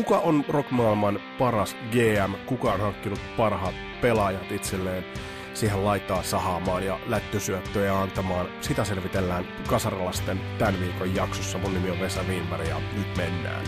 Kuka on rockmaailman paras GM? Kuka on hankkinut parhaat pelaajat itselleen siihen laittaa sahaamaan ja lättysyöttöjä antamaan? Sitä selvitellään Kasarilasten tämän viikon jaksossa. Mun nimi on Vesa Wienberg ja nyt mennään.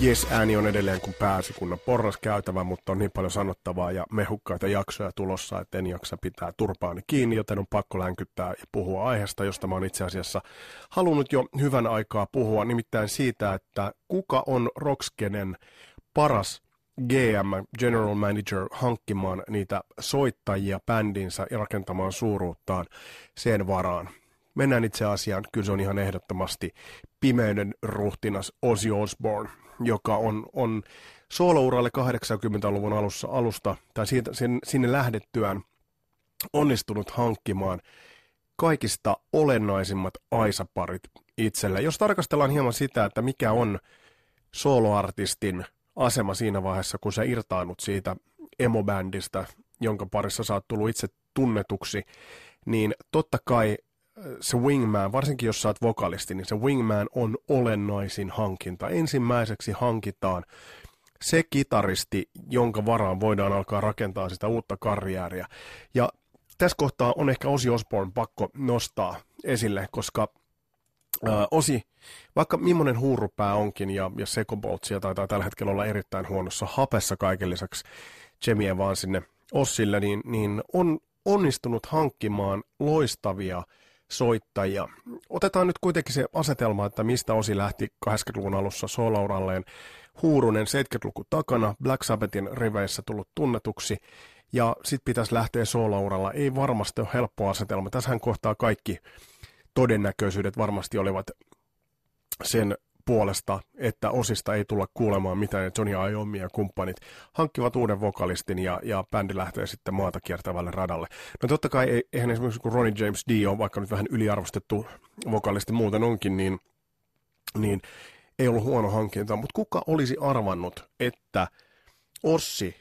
Jes, ääni on edelleen kuin pääsikunnan porras käytävä, mutta on niin paljon sanottavaa ja mehukkaita jaksoja tulossa, että en jaksa pitää turpaani kiinni, joten on pakko länkyttää ja puhua aiheesta, josta mä oon itse asiassa halunnut jo hyvän aikaa puhua, nimittäin siitä, että kuka on Rockskenen paras GM, General Manager, hankkimaan niitä soittajia bändinsä ja rakentamaan suuruuttaan sen varaan. Mennään itse asiaan, kyllä se on ihan ehdottomasti pimeyden ruhtinas Ozzy Osbourne joka on, on soolouralle 80-luvun alussa, alusta, tai siitä, sen, sinne lähdettyään onnistunut hankkimaan kaikista olennaisimmat aisaparit itselle. Jos tarkastellaan hieman sitä, että mikä on soloartistin asema siinä vaiheessa, kun sä irtaannut siitä emobändistä, jonka parissa sä oot tullut itse tunnetuksi, niin totta kai se wingman, varsinkin jos sä oot vokalisti, niin se wingman on olennaisin hankinta. Ensimmäiseksi hankitaan se kitaristi, jonka varaan voidaan alkaa rakentaa sitä uutta karjääriä. Ja tässä kohtaa on ehkä Osi Osborne pakko nostaa esille, koska ää, Osi, vaikka millainen huurupää onkin ja, ja Sekoboltsia taitaa tällä hetkellä olla erittäin huonossa hapessa kaiken lisäksi Jemien vaan sinne Ossille, niin, niin on onnistunut hankkimaan loistavia soittajia. Otetaan nyt kuitenkin se asetelma, että mistä osi lähti 80-luvun alussa solauralleen. Huurunen 70-luku takana, Black Sabbathin riveissä tullut tunnetuksi, ja sitten pitäisi lähteä solauralla. Ei varmasti ole helppo asetelma. Tässähän kohtaa kaikki todennäköisyydet varmasti olivat sen puolesta, että osista ei tulla kuulemaan mitään, ja Johnny Iommi ja kumppanit hankkivat uuden vokalistin, ja, ja bändi lähtee sitten maata kiertävälle radalle. No totta kai, eihän esimerkiksi kun Ronnie James Dio, vaikka nyt vähän yliarvostettu vokalisti muuten onkin, niin, niin ei ollut huono hankinta, mutta kuka olisi arvannut, että Ossi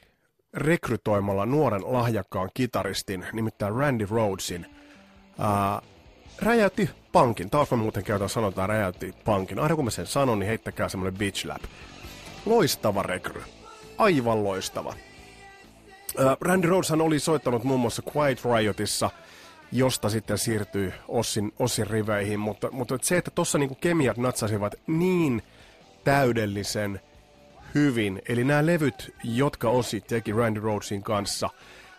rekrytoimalla nuoren lahjakkaan kitaristin, nimittäin Randy Rhodesin, ää, räjäytti pankin. Taas mä muuten käytän sanotaan räjäytti pankin. Aina kun mä sen sanon, niin heittäkää semmonen bitch lap. Loistava rekry. Aivan loistava. Äh, Randy Rhodeshan oli soittanut muun muassa Quiet Riotissa, josta sitten siirtyi Ossin, Ossin riveihin, mutta, mutta se, että tuossa niinku kemiat natsasivat niin täydellisen hyvin, eli nämä levyt, jotka Ossi teki Randy Rhodesin kanssa,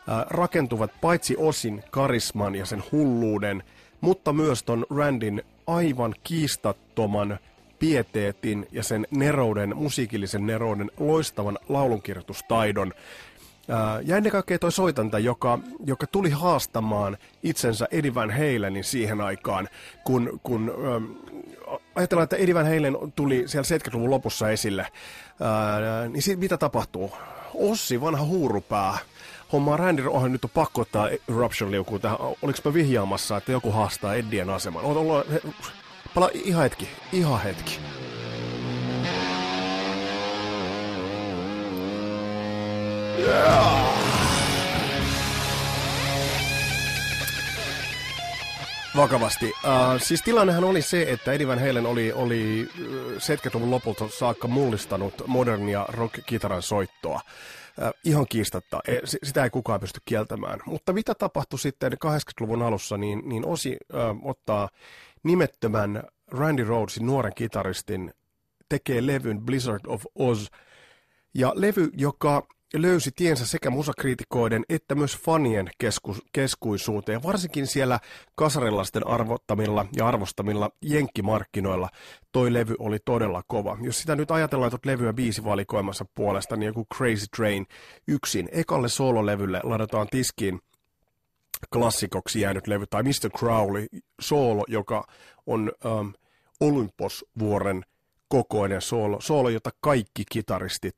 äh, rakentuvat paitsi Osin karisman ja sen hulluuden – mutta myös ton Randin aivan kiistattoman pieteetin ja sen nerouden, musiikillisen nerouden, loistavan laulunkirjoitustaidon. ja ennen kaikkea toi soitanta, joka, joka tuli haastamaan itsensä Eddie Van Halenin siihen aikaan, kun, kun ähm, ajatellaan, että Eddie Van Halen tuli siellä 70-luvun lopussa esille, ää, niin mitä tapahtuu? Ossi, vanha huurupää, hommaa Randy Rohan nyt on pakko ottaa Eruption liukuun tähän. Oliko mä vihjaamassa, että joku haastaa Eddien aseman? Oot ollut, he, pala ihan hetki, ihan hetki. Yeah. Vakavasti. Uh, siis tilannehan oli se, että Eddie Van Halen oli, oli 70-luvun lopulta saakka mullistanut modernia rock-kitaran soittoa. Äh, ihan kiistatta. E, sitä ei kukaan pysty kieltämään. Mutta mitä tapahtui sitten 80-luvun alussa, niin, niin Osi ö, ottaa nimettömän Randy Rhodesin nuoren kitaristin, tekee levyn Blizzard of Oz. Ja levy, joka löysi tiensä sekä musakriitikoiden että myös fanien kesku, keskuisuuteen, varsinkin siellä kasarilaisten arvottamilla ja arvostamilla jenkkimarkkinoilla toi levy oli todella kova. Jos sitä nyt ajatellaan tuota levyä biisivalikoimassa puolesta, niin joku Crazy Train yksin ekalle soololevylle ladataan tiskiin klassikoksi jäänyt levy, tai Mr. Crowley soolo, joka on um, Olympos-vuoren kokoinen soolo, soolo, jota kaikki kitaristit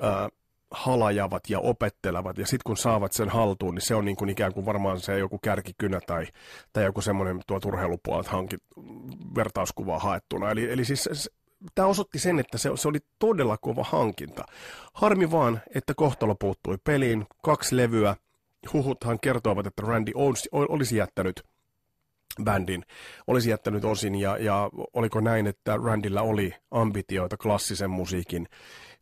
uh, halajavat ja opettelevat, ja sitten kun saavat sen haltuun, niin se on niin kuin ikään kuin varmaan se joku kärkikynä tai, tai joku semmoinen tuo urheilupuolet hankit vertauskuvaa haettuna. Eli, eli siis tämä osoitti sen, että se, se oli todella kova hankinta. Harmi vaan, että kohtalo puuttui peliin, kaksi levyä, huhuthan kertovat, että Randy olisi jättänyt bändin, olisi jättänyt osin, ja, ja oliko näin, että Randilla oli ambitioita klassisen musiikin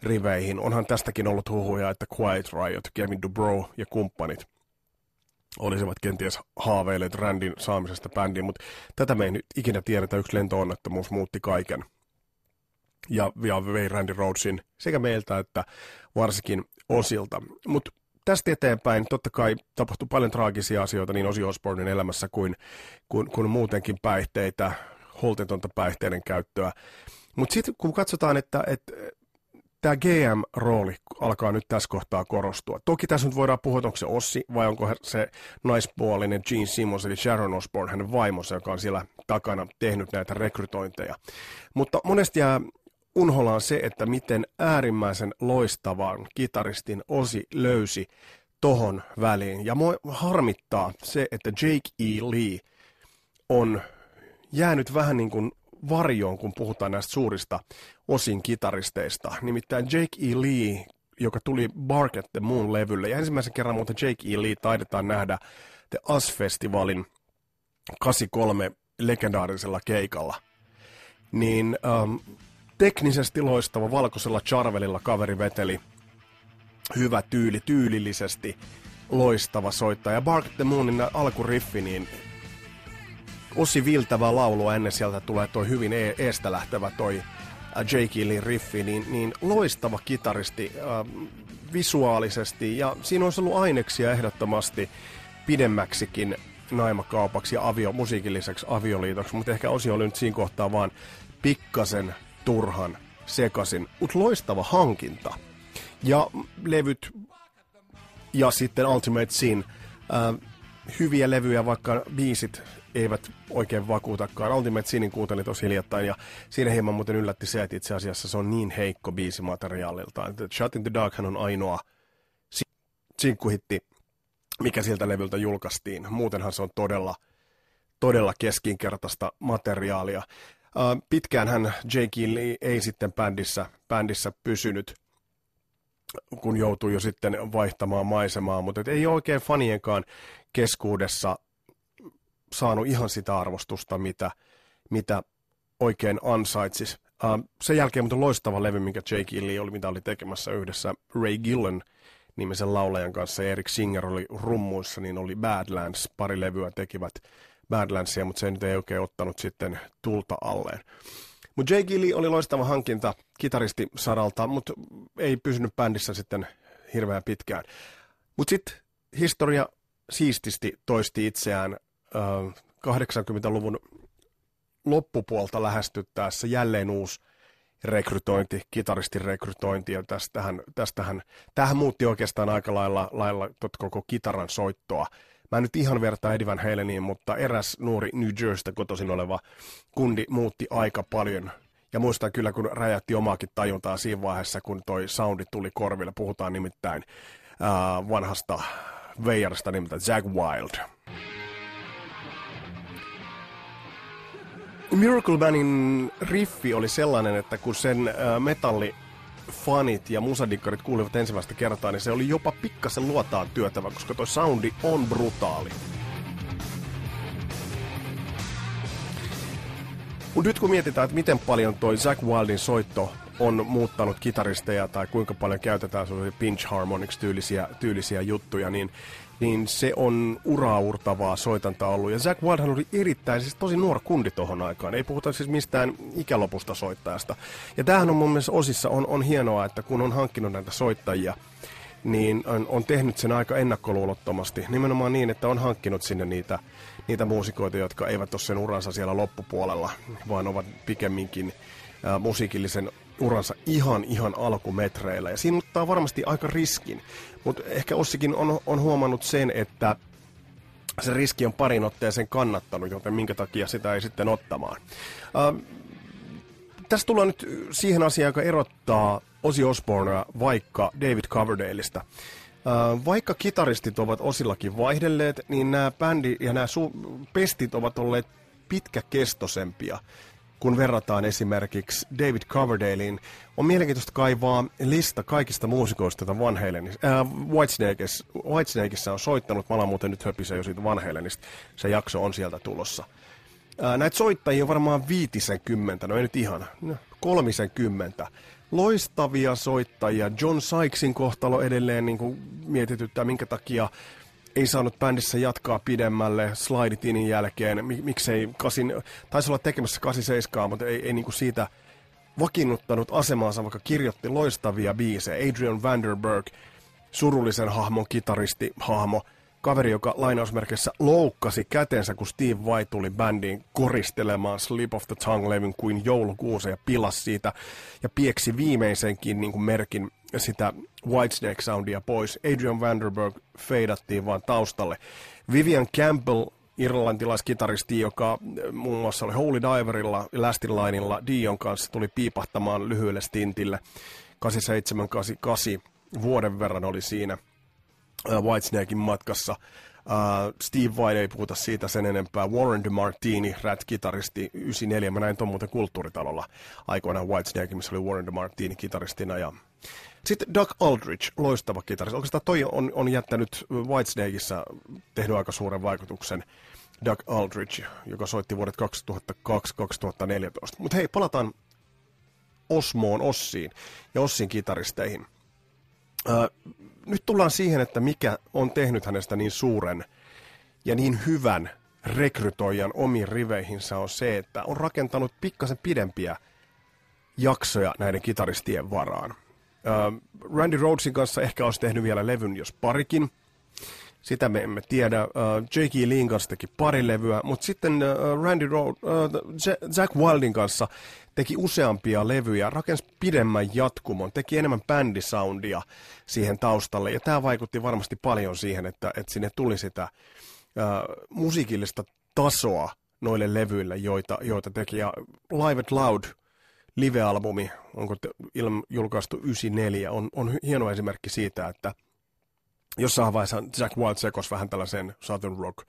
riveihin. Onhan tästäkin ollut huhuja, että Quiet Riot, Kevin Dubrow ja kumppanit olisivat kenties haaveilleet Randin saamisesta bändiin, mutta tätä me ei nyt ikinä tiedetä. Yksi lentoonnettomuus muutti kaiken. Ja, ja vei Randy Rhodesin sekä meiltä että varsinkin osilta. Mutta tästä eteenpäin totta kai tapahtui paljon traagisia asioita niin Osi Osbornin elämässä kuin, kuin, kuin muutenkin päihteitä, holtitonta päihteiden käyttöä. Mutta sitten kun katsotaan, että, että tämä GM-rooli alkaa nyt tässä kohtaa korostua. Toki tässä nyt voidaan puhua, onko se Ossi vai onko se naispuolinen Gene Simmons eli Sharon Osbourne, hänen vaimonsa, joka on siellä takana tehnyt näitä rekrytointeja. Mutta monesti jää unholaan se, että miten äärimmäisen loistavan kitaristin Osi löysi tohon väliin. Ja mua harmittaa se, että Jake E. Lee on jäänyt vähän niin kuin varjoon, kun puhutaan näistä suurista osin kitaristeista. Nimittäin Jake E. Lee, joka tuli Bark at the Moon-levylle, ja ensimmäisen kerran muuten Jake E. Lee taidetaan nähdä The Us-festivaalin 83 legendaarisella keikalla. Niin um, teknisesti loistava valkoisella charvelilla kaveri veteli hyvä tyyli, tyylillisesti loistava soittaja. Bark the Moonin alkuriffi, niin osi viltävää laulua ennen sieltä tulee toi hyvin e- eestä lähtevä toi äh, Jake Lee riffi, niin, niin loistava kitaristi äh, visuaalisesti. Ja siinä olisi ollut aineksia ehdottomasti pidemmäksikin naimakaupaksi ja avio, musiikin lisäksi avioliitoksi, mutta ehkä osio oli nyt siinä kohtaa vaan pikkasen turhan sekasin, mutta loistava hankinta. Ja levyt ja sitten Ultimate Sin, äh, hyviä levyjä, vaikka biisit eivät oikein vakuutakaan. Ultimate Sinin kuuntelin tosi hiljattain ja siinä hieman muuten yllätti se, että itse asiassa se on niin heikko biisi materiaaliltaan. Shut in the Dark on ainoa sinkkuhitti, mikä sieltä levyltä julkaistiin. Muutenhan se on todella, todella keskinkertaista materiaalia. Pitkään hän Jake Lee ei sitten bändissä, bändissä pysynyt, kun joutui jo sitten vaihtamaan maisemaa, mutta ei oikein fanienkaan keskuudessa saanut ihan sitä arvostusta, mitä, mitä oikein ansaitsis. Uh, sen jälkeen mutta loistava levy, minkä Jake Lee oli, mitä oli tekemässä yhdessä Ray Gillen nimisen laulajan kanssa. Erik Singer oli rummuissa, niin oli Badlands. Pari levyä tekivät Badlandsia, mutta se nyt ei oikein ottanut sitten tulta alleen. Mutta Jake Lee oli loistava hankinta kitaristi saralta, mutta ei pysynyt bändissä sitten hirveän pitkään. Mutta sitten historia siististi toisti itseään 80-luvun loppupuolta lähestyttäessä jälleen uusi rekrytointi, kitaristin rekrytointi, ja tästähän, tästähän, tähän muutti oikeastaan aika lailla, lailla koko kitaran soittoa. Mä en nyt ihan vertaa Eddie Van Haleniin, mutta eräs nuori New Jerseystä kotoisin oleva kundi muutti aika paljon. Ja muistan kyllä, kun räjätti omaakin tajuntaa siinä vaiheessa, kun toi soundi tuli korville. Puhutaan nimittäin äh, vanhasta veijarista nimeltä Zack Wild. Miracle Manin riffi oli sellainen, että kun sen äh, metalli fanit ja musadikkarit kuulivat ensimmäistä kertaa, niin se oli jopa pikkasen luotaan työtävä, koska toi soundi on brutaali. Mutta nyt kun mietitään, että miten paljon toi Zack Wildin soitto on muuttanut kitaristeja tai kuinka paljon käytetään pinch harmonics tyylisiä, tyylisiä juttuja, niin niin se on uraurtavaa soitantaa ollut. Ja Zack Wildhan oli erittäin, siis tosi nuori kundi tohon aikaan. Ei puhuta siis mistään ikälopusta soittajasta. Ja tämähän on mun mielestä osissa on, on hienoa, että kun on hankkinut näitä soittajia, niin on, on tehnyt sen aika ennakkoluulottomasti. Nimenomaan niin, että on hankkinut sinne niitä, niitä muusikoita, jotka eivät ole sen uransa siellä loppupuolella, vaan ovat pikemminkin ää, musiikillisen uransa ihan ihan alkumetreillä. Ja siinä ottaa varmasti aika riskin. Mutta ehkä Ossikin on, on huomannut sen, että se riski on parin otteeseen kannattanut, joten minkä takia sitä ei sitten ottamaan. Ähm, tässä tullaan nyt siihen asiaan, joka erottaa Ozzy Osbournea vaikka David Coverdaleista. Vaikka kitaristit ovat osillakin vaihdelleet, niin nämä bändi ja nämä su- pestit ovat olleet pitkäkestoisempia kun verrataan esimerkiksi David Coverdalein, on mielenkiintoista kaivaa lista kaikista muusikoista, joita Van äh, Whitesnakeissa on soittanut. Mä alan muuten nyt höpisä jo siitä Van Halenista. Se jakso on sieltä tulossa. Äh, näitä soittajia on varmaan viitisenkymmentä, no ei nyt ihan, no, kolmisenkymmentä. Loistavia soittajia. John Sykesin kohtalo edelleen niin kuin mietityttää, minkä takia ei saanut bändissä jatkaa pidemmälle Sliditinin jälkeen. Miksei kasin, taisi olla tekemässä 87, mutta ei, ei niin kuin siitä vakiinnuttanut asemaansa, vaikka kirjoitti loistavia biisejä. Adrian Vanderberg, surullisen hahmon kitaristi, hahmo, kaveri, joka lainausmerkissä loukkasi kätensä, kun Steve Vai tuli bändiin koristelemaan Slip of the Tongue-levyn kuin joulukuusi ja pilasi siitä ja pieksi viimeisenkin niin kuin merkin sitä Whitesnake-soundia pois. Adrian Vanderberg feidattiin vaan taustalle. Vivian Campbell, irlantilaiskitaristi, joka eh, muun muassa oli Holy Diverilla, Lastin Lineilla Dion kanssa, tuli piipahtamaan lyhyelle stintille. 87-88 vuoden verran oli siinä uh, Whitesnakein matkassa. Uh, Steve Vai ei puhuta siitä sen enempää. Warren DeMartini, rat-kitaristi, 94. Mä näin tuon muuten kulttuuritalolla aikoinaan Whitesnake, missä oli Warren DeMartini kitaristina ja sitten Doug Aldrich, loistava kitaristi. Oikeastaan toi on, on jättänyt Whitesnakeissa tehnyt aika suuren vaikutuksen. Doug Aldrich, joka soitti vuodet 2002-2014. Mutta hei, palataan Osmoon, Ossiin ja Ossin kitaristeihin. Nyt tullaan siihen, että mikä on tehnyt hänestä niin suuren ja niin hyvän rekrytoijan omiin riveihinsä on se, että on rakentanut pikkasen pidempiä jaksoja näiden kitaristien varaan. Randy Rhodesin kanssa ehkä olisi tehnyt vielä levyn, jos parikin. Sitä me emme tiedä. Uh, J.K. Lean kanssa teki pari levyä, mutta sitten uh, Randy uh, Jack Wildin kanssa teki useampia levyjä, rakensi pidemmän jatkumon, teki enemmän bändisoundia siihen taustalle. Ja tämä vaikutti varmasti paljon siihen, että, että sinne tuli sitä musiikillista tasoa noille levyille, joita, joita teki. Ja Live at Loud live-albumi, onko ilm, julkaistu 94, on, on hieno esimerkki siitä, että jossain vaiheessa Jack White sekos vähän tällaisen Southern Rock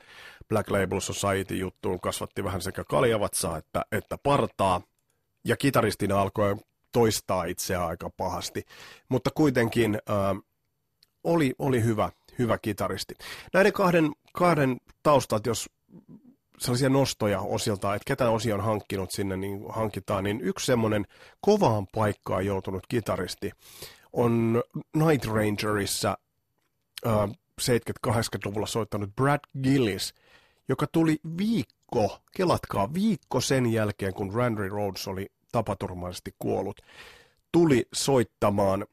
Black Label Society juttuun, kasvatti vähän sekä kaljavatsaa että, että partaa, ja kitaristina alkoi toistaa itseään aika pahasti, mutta kuitenkin äh, oli, oli hyvä, hyvä kitaristi. Näiden kahden, kahden taustat, jos sellaisia nostoja osilta, että ketä osia on hankkinut sinne, niin hankitaan, niin yksi semmoinen kovaan paikkaan joutunut kitaristi on Night Rangerissa äh, 70-80-luvulla soittanut Brad Gillis, joka tuli viikko, kelatkaa, viikko sen jälkeen, kun Randy Rhodes oli tapaturmaisesti kuollut, tuli soittamaan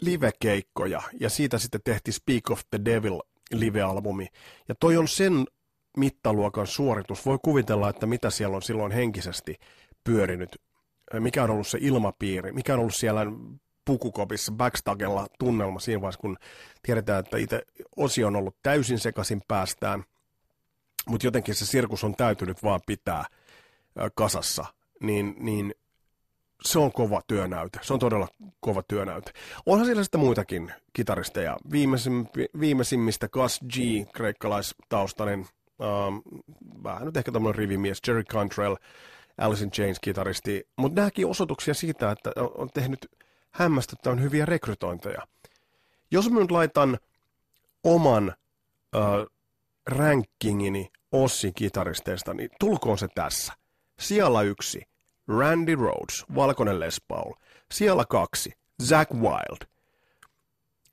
livekeikkoja, ja siitä sitten tehtiin Speak of the Devil live-albumi. Ja toi on sen mittaluokan suoritus. Voi kuvitella, että mitä siellä on silloin henkisesti pyörinyt, mikä on ollut se ilmapiiri, mikä on ollut siellä pukukopissa, backstagella tunnelma siinä vaiheessa, kun tiedetään, että itse osio on ollut täysin sekaisin päästään, mutta jotenkin se sirkus on täytynyt vaan pitää kasassa, niin, niin se on kova työnäyte. Se on todella kova työnäyte. Onhan siellä sitten muitakin kitaristeja. Viimeisim, viimeisimmistä Gus G, kreikkalaistaustainen Um, vähän nyt ehkä tämmöinen rivimies, Jerry Cantrell, Alice in Chains kitaristi, mutta nämäkin osoituksia siitä, että on tehnyt hämmästyttävän hyviä rekrytointeja. Jos mä nyt laitan oman uh, rankingini Ossin kitaristeista, niin tulkoon se tässä. Siellä yksi, Randy Rhodes, valkoinen Les Paul. Siellä kaksi, Zack Wild.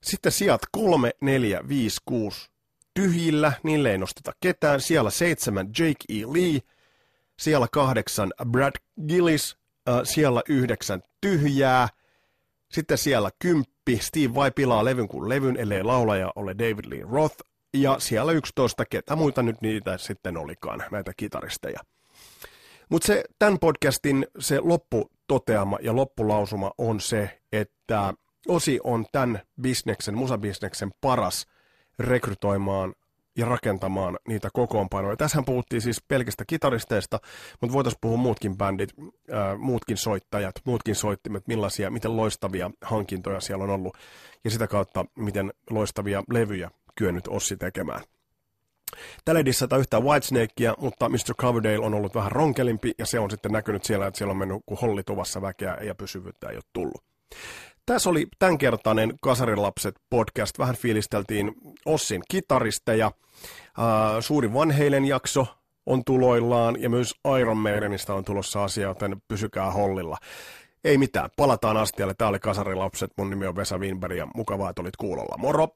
Sitten sijat kolme, neljä, viisi, kuusi, tyhjillä, niille ei nosteta ketään. Siellä seitsemän Jake E. Lee, siellä kahdeksan Brad Gillis, äh, siellä yhdeksän tyhjää. Sitten siellä kymppi, Steve Vai pilaa levyn kuin levyn, ellei laulaja ole David Lee Roth. Ja siellä 11, ketä muita nyt niitä sitten olikaan, näitä kitaristeja. Mutta se tämän podcastin se lopputoteama ja loppulausuma on se, että Osi on tämän bisneksen, musabisneksen paras – rekrytoimaan ja rakentamaan niitä kokoonpanoja. Tässähän puhuttiin siis pelkistä kitaristeista, mutta voitaisiin puhua muutkin bändit, ää, muutkin soittajat, muutkin soittimet, millaisia, miten loistavia hankintoja siellä on ollut ja sitä kautta miten loistavia levyjä kyennyt Ossi tekemään. Tällä ei yhtään Whitesnakea, mutta Mr. Coverdale on ollut vähän ronkelimpi ja se on sitten näkynyt siellä, että siellä on mennyt kuin hollituvassa väkeä ja pysyvyyttä ei ole tullut. Tässä oli tämänkertainen Kasarilapset podcast. Vähän fiilisteltiin Ossin kitaristeja. Suuri vanheilen jakso on tuloillaan ja myös Iron Maidenista on tulossa asia, joten pysykää hollilla. Ei mitään, palataan astialle. Tämä oli Kasarilapset. Mun nimi on Vesa Winberg ja mukavaa, että olit kuulolla. Moro!